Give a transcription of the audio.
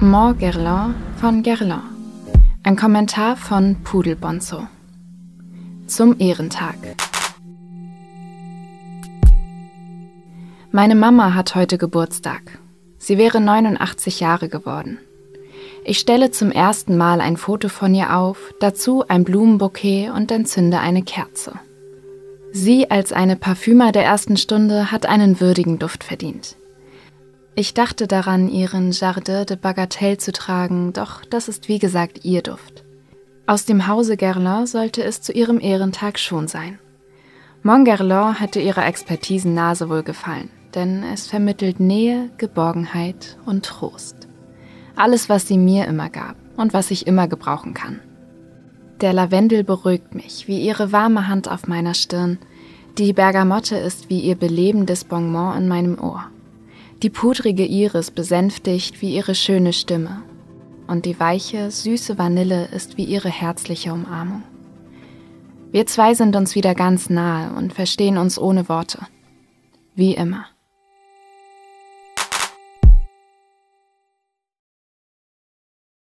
Mont Guerlain von Guerlain. Ein Kommentar von Pudelbonzo. Zum Ehrentag. Meine Mama hat heute Geburtstag. Sie wäre 89 Jahre geworden. Ich stelle zum ersten Mal ein Foto von ihr auf, dazu ein Blumenbouquet und entzünde eine Kerze. Sie als eine Parfümer der ersten Stunde hat einen würdigen Duft verdient. Ich dachte daran, ihren Jardin de Bagatelle zu tragen, doch das ist wie gesagt ihr Duft. Aus dem Hause Guerlain sollte es zu ihrem Ehrentag schon sein. Montgerlain hätte ihrer Expertisennase wohl gefallen, denn es vermittelt Nähe, Geborgenheit und Trost. Alles, was sie mir immer gab und was ich immer gebrauchen kann. Der Lavendel beruhigt mich, wie ihre warme Hand auf meiner Stirn. Die Bergamotte ist wie ihr belebendes Bonbon in meinem Ohr. Die pudrige Iris besänftigt wie ihre schöne Stimme. Und die weiche, süße Vanille ist wie ihre herzliche Umarmung. Wir zwei sind uns wieder ganz nahe und verstehen uns ohne Worte. Wie immer.